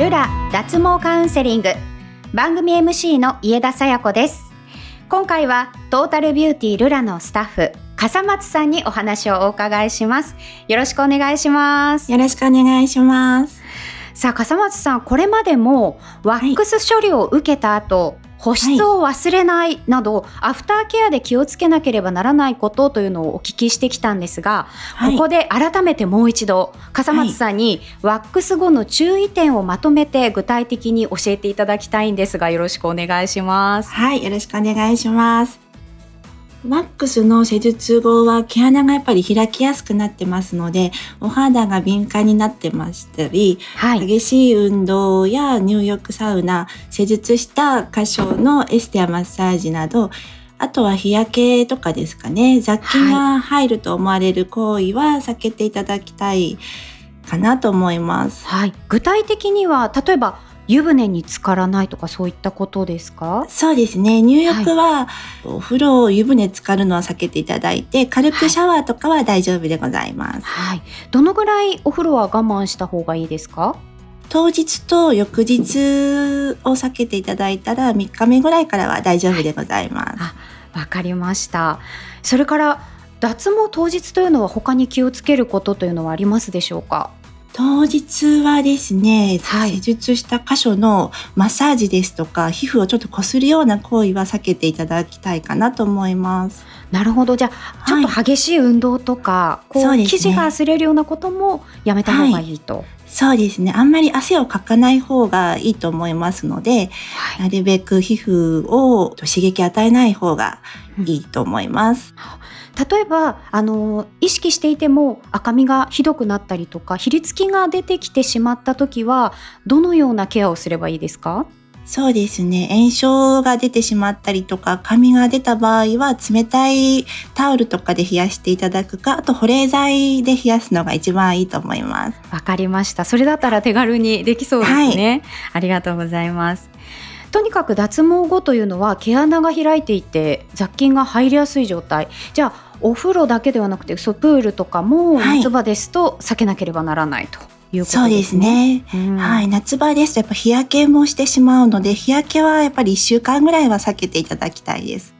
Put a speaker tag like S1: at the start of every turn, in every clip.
S1: ルラ脱毛カウンセリング。番組 MC の家田さや子です。今回はトータルビューティールラのスタッフ笠松さんにお話をお伺いします。よろしくお願いします。
S2: よろしくお願いします。
S1: さあ笠松さんこれまでもワックス処理を受けた後、はい保湿を忘れないなど、はい、アフターケアで気をつけなければならないことというのをお聞きしてきたんですが、はい、ここで改めてもう一度笠松さんにワックス後の注意点をまとめて具体的に教えていただきたいんですがよろしくお願いします。
S2: はいよろしくお願いします。ワックスの施術後は毛穴がやっぱり開きやすくなってますので、お肌が敏感になってましたり、はい、激しい運動や入浴サウナ、施術した箇所のエステやマッサージなど、あとは日焼けとかですかね、雑菌が入ると思われる行為は避けていただきたいかなと思います。
S1: はい、具体的には例えば湯船に浸からないとかそういったことですか？
S2: そうですね。入浴は、はい、お風呂湯船浸かるのは避けていただいて軽くシャワーとかは大丈夫でございます、
S1: はい、どのぐらいお風呂は我慢した方がいいですか？
S2: 当日と翌日を避けていただいたら3日目ぐらいからは大丈夫でございます。
S1: わ、かりました。それから脱毛当日というのは他に気をつけることというのはありますでしょうか？
S2: 当日はですね、はい、施術した箇所のマッサージですとか皮膚をちょっとこするような行為は避けていただきたいかなと思います。
S1: なるほどじゃあ、ちょっと激しい運動とかこう生地が擦れるようなこともやめた方がいいと。はい
S2: そうですね。あんまり汗をかかない方がいいと思いますので、はい、なるべく皮膚を刺激与えない方がいいと思います。うん
S1: 例えばあの意識していても赤みがひどくなったりとかひりつきが出てきてしまった時はどのようなケアをすればいいですか？
S2: そうですね。炎症が出てしまったりとか、髪が出た場合は、冷たいタオルとかで冷やしていただくか、あと保冷剤で冷やすのが一番いいと思います。
S1: わかりました。それだったら手軽にできそうですね。はい、ありがとうございます。とにかく脱毛後というのは毛穴が開いていて雑菌が入りやすい状態じゃあお風呂だけではなくてそうプールとかも夏場ですと避けなければならないと。いうことですね。
S2: そうですね。うん、はい。夏場ですとやっぱ日焼けもしてしまうので、日焼けはやっぱり1週間ぐらいは避けていただきたいです。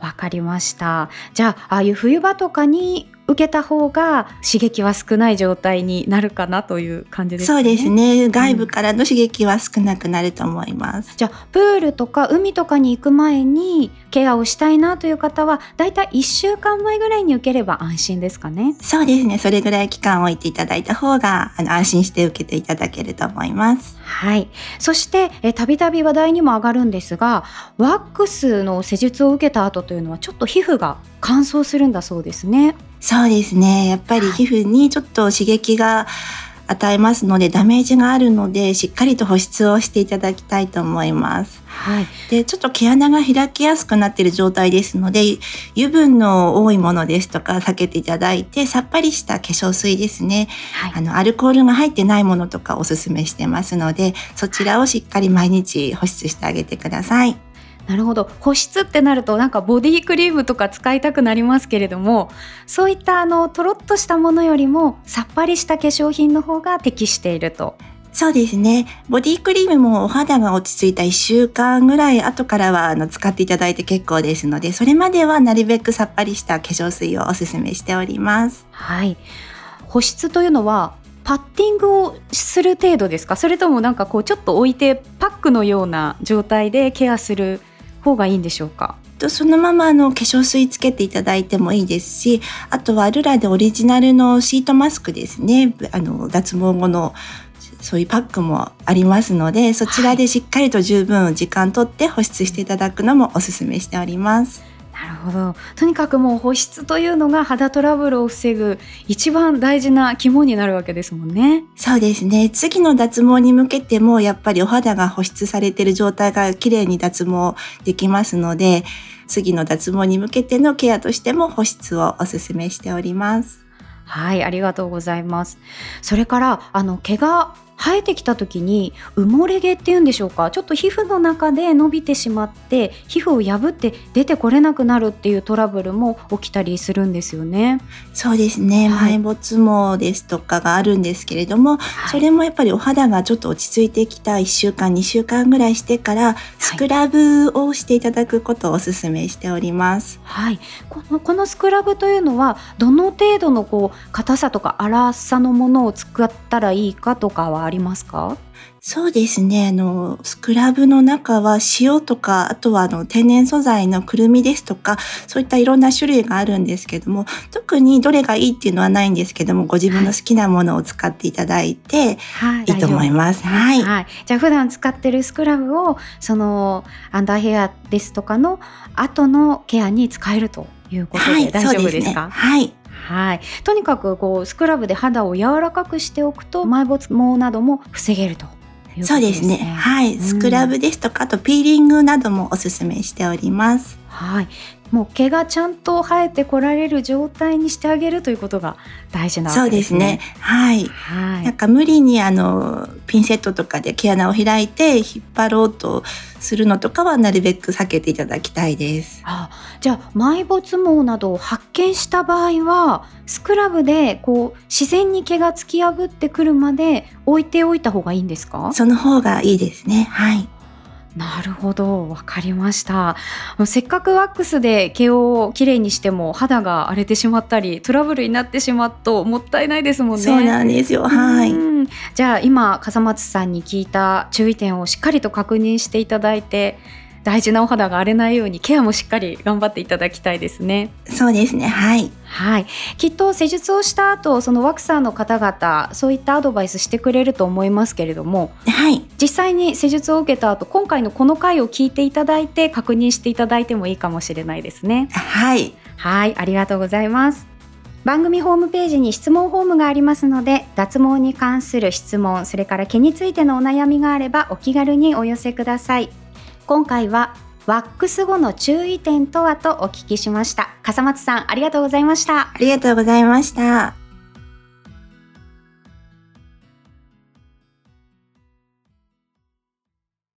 S1: わかりました。じゃあ、ああいう冬場とかに受けた方が刺激は少ない状態になるかなという感じです
S2: ね。そうですね。外部からの刺激は少なくなると思います。
S1: うん、じゃあプールとか海とかに行く前にケアをしたいなという方はだいたい1週間前ぐらいに受ければ安心ですかね。
S2: そうですね。それぐらい期間を置いていただいた方があの安心して受けていただけると思います。
S1: はい。そしてたびたび話題にも上がるんですが、ワックスの施術を受けた後というのはちょっと皮膚が乾燥するんだそうですね。
S2: そうですね。やっぱり皮膚にちょっと刺激が与えますのでダメージがあるのでしっかりと保湿をしていただきたいと思います。はい、でちょっと毛穴が開きやすくなっている状態ですので油分の多いものですとか避けていただいてさっぱりした化粧水ですね、はい、あのアルコールが入ってないものとかおすすめしてますのでそちらをしっかり毎日保湿してあげてください。
S1: なるほど保湿ってなるとなんかボディクリームとか使いたくなりますけれどもそういったあのとろっとしたものよりもさっぱりした化粧品の方が適していると
S2: そうですね。ボディクリームもお肌が落ち着いた1週間ぐらい後からはあの使っていただいて結構ですので、それまではなるべくさっぱりした化粧水をおすすめしております。
S1: はい。保湿というのはパッティングをする程度ですか？それともなんかこうちょっと置いてパックのような状態でケアする方がいいんでしょうか？
S2: そのままあの化粧水つけていただいてもいいですし、あとはルラでオリジナルのシートマスクですね。あの、脱毛後のそういうパックもありますので、そちらでしっかりと十分時間とって保湿していただくのもおすすめしております。
S1: なるほど。とにかくもう保湿というのが肌トラブルを防ぐ一番大事な肝になるわけですもんね。
S2: そうですね。次の脱毛に向けてもやっぱりお肌が保湿されている状態が綺麗に脱毛できますので次の脱毛に向けてのケアとしても保湿をお勧めしております。
S1: はいありがとうございます。それからあの毛が生えてきた時に埋もれ毛っていうんでしょうか？ちょっと皮膚の中で伸びてしまって皮膚を破って出てこれなくなるっていうトラブルも起きたりするんですよね。
S2: そうですね、はい、埋没毛ですとかがあるんですけれども、はい、それもやっぱりお肌がちょっと落ち着いてきた1週間2週間ぐらいしてからスクラブをしていただくことをお勧めしております。
S1: はい、このこのスクラブというのはどの程度のこう硬さとか粗さのものを使ったらいいかとかはありますか？
S2: そうですね。あの、スクラブの中は塩とか、あとはあの天然素材のくるみですとか、そういったいろんな種類があるんですけども、特にどれがいいっていうのはないんですけども、ご自分の好きなものを使っていただいて、はい、いいと思います。はい。はい。
S1: じゃあ普段使ってるスクラブを、そのアンダーヘアですとかの後のケアに使えるということで大丈夫ですか、
S2: はい、
S1: はい、とにかくこうスクラブで肌を柔らかくしておくと埋没毛なども防げると
S2: ね、そうですね。はい、スクラブですとか、あとピーリングなどもおすすめしております。
S1: はい。もう毛がちゃんと生えてこられる状態にしてあげるということが大事なわけですね。そうですね。
S2: はい。はい。なんか無理にあのピンセットとかで毛穴を開いて引っ張ろうとするのとかはなるべく避けていただきたいです。
S1: あ、じゃあ埋没毛などを発見した場合はスクラブでこう自然に毛が突き破ってくるまで置いておいた方がいいんですか？
S2: その方がいいですね。はい。
S1: なるほど。わかりました。せっかくワックスで毛をきれいにしても肌が荒れてしまったりトラブルになってしまうともったいないですもんね。
S2: そうなんですよ。はい。
S1: じゃあ今笠松さんに聞いた注意点をしっかりと確認していただいて大事なお肌が荒れないようにケアもしっかり頑張っていただきたいですね。
S2: そうですね。はい。
S1: はい。きっと施術をした後、そのワクサーの方々、そういったアドバイスしてくれると思いますけれども、
S2: はい。
S1: 実際に施術を受けた後、今回のこの回を聞いていただいて確認していただいてもいいかもしれないですね。
S2: はい。
S1: はい、ありがとうございます。番組ホームページに質問フォームがありますので脱毛に関する質問それから毛についてのお悩みがあればお気軽にお寄せください今回はワックス後の注意点とはとお聞きしました。笠松さんありがとうございました。
S2: ありがとうございました。